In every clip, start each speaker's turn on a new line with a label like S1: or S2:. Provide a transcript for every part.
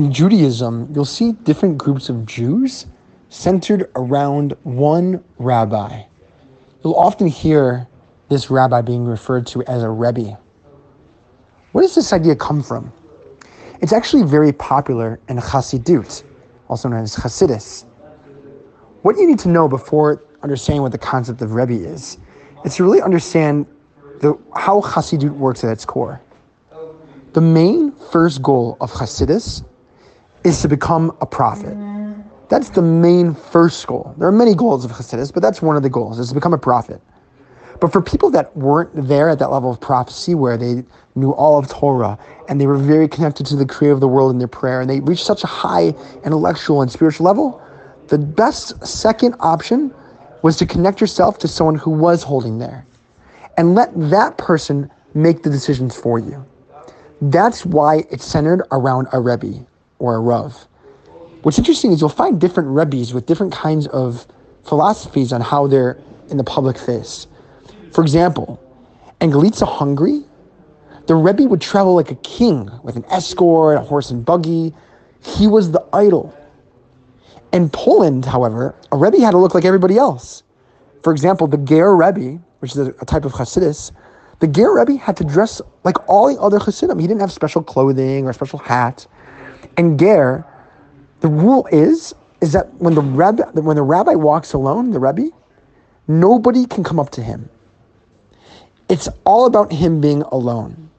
S1: in Judaism, you'll see different groups of Jews centered around one rabbi. You'll often hear this rabbi being referred to as a Rebbe. Where does this idea come from? It's actually very popular in Chassidut, also known as Hasidus. What you need to know before understanding what the concept of Rebbe is, is to really understand the, how Chassidut works at its core. The main first goal of Hasidus is to become a prophet. That's the main first goal. There are many goals of Hasidus, but that's one of the goals, is to become a prophet. But for people that weren't there at that level of prophecy where they knew all of Torah and they were very connected to the creator of the world in their prayer and they reached such a high intellectual and spiritual level, the best second option was to connect yourself to someone who was holding there and let that person make the decisions for you. That's why it's centered around a Rebbe or a Rav. What's interesting is you'll find different Rebbes with different kinds of philosophies on how they're in the public face. For example, in Galicia, Hungary, the Rebbe would travel like a king with an escort, a horse and buggy. He was the idol. In Poland, however, a Rebbe had to look like everybody else. For example, the Ger Rebbe, which is a, a type of Hasidus, the Ger Rebbe had to dress like all the other Hasidim. He didn't have special clothing or a special hat. And Ger, the rule is is that when the rabbi when the rabbi walks alone, the Rebbe, nobody can come up to him. It's all about him being alone.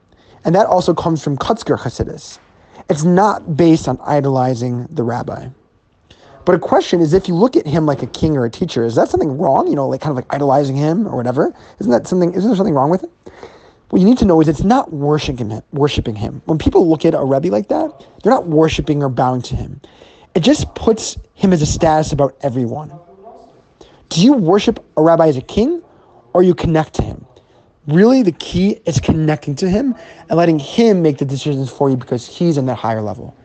S1: And that also comes from Kotzker Hasidus. It's not based on idolizing the rabbi. But a question is if you look at him like a king or a teacher, is that something wrong? You know, like kind of like idolizing him or whatever? Isn't that something isn't there something wrong with it? What you need to know is it's not worshiping him, worshiping him. When people look at a Rebbe like that, they're not worshiping or bowing to him. It just puts him as a status about everyone. Do you worship a rabbi as a king or you connect to him? Really, the key is connecting to him and letting him make the decisions for you because he's in that higher level.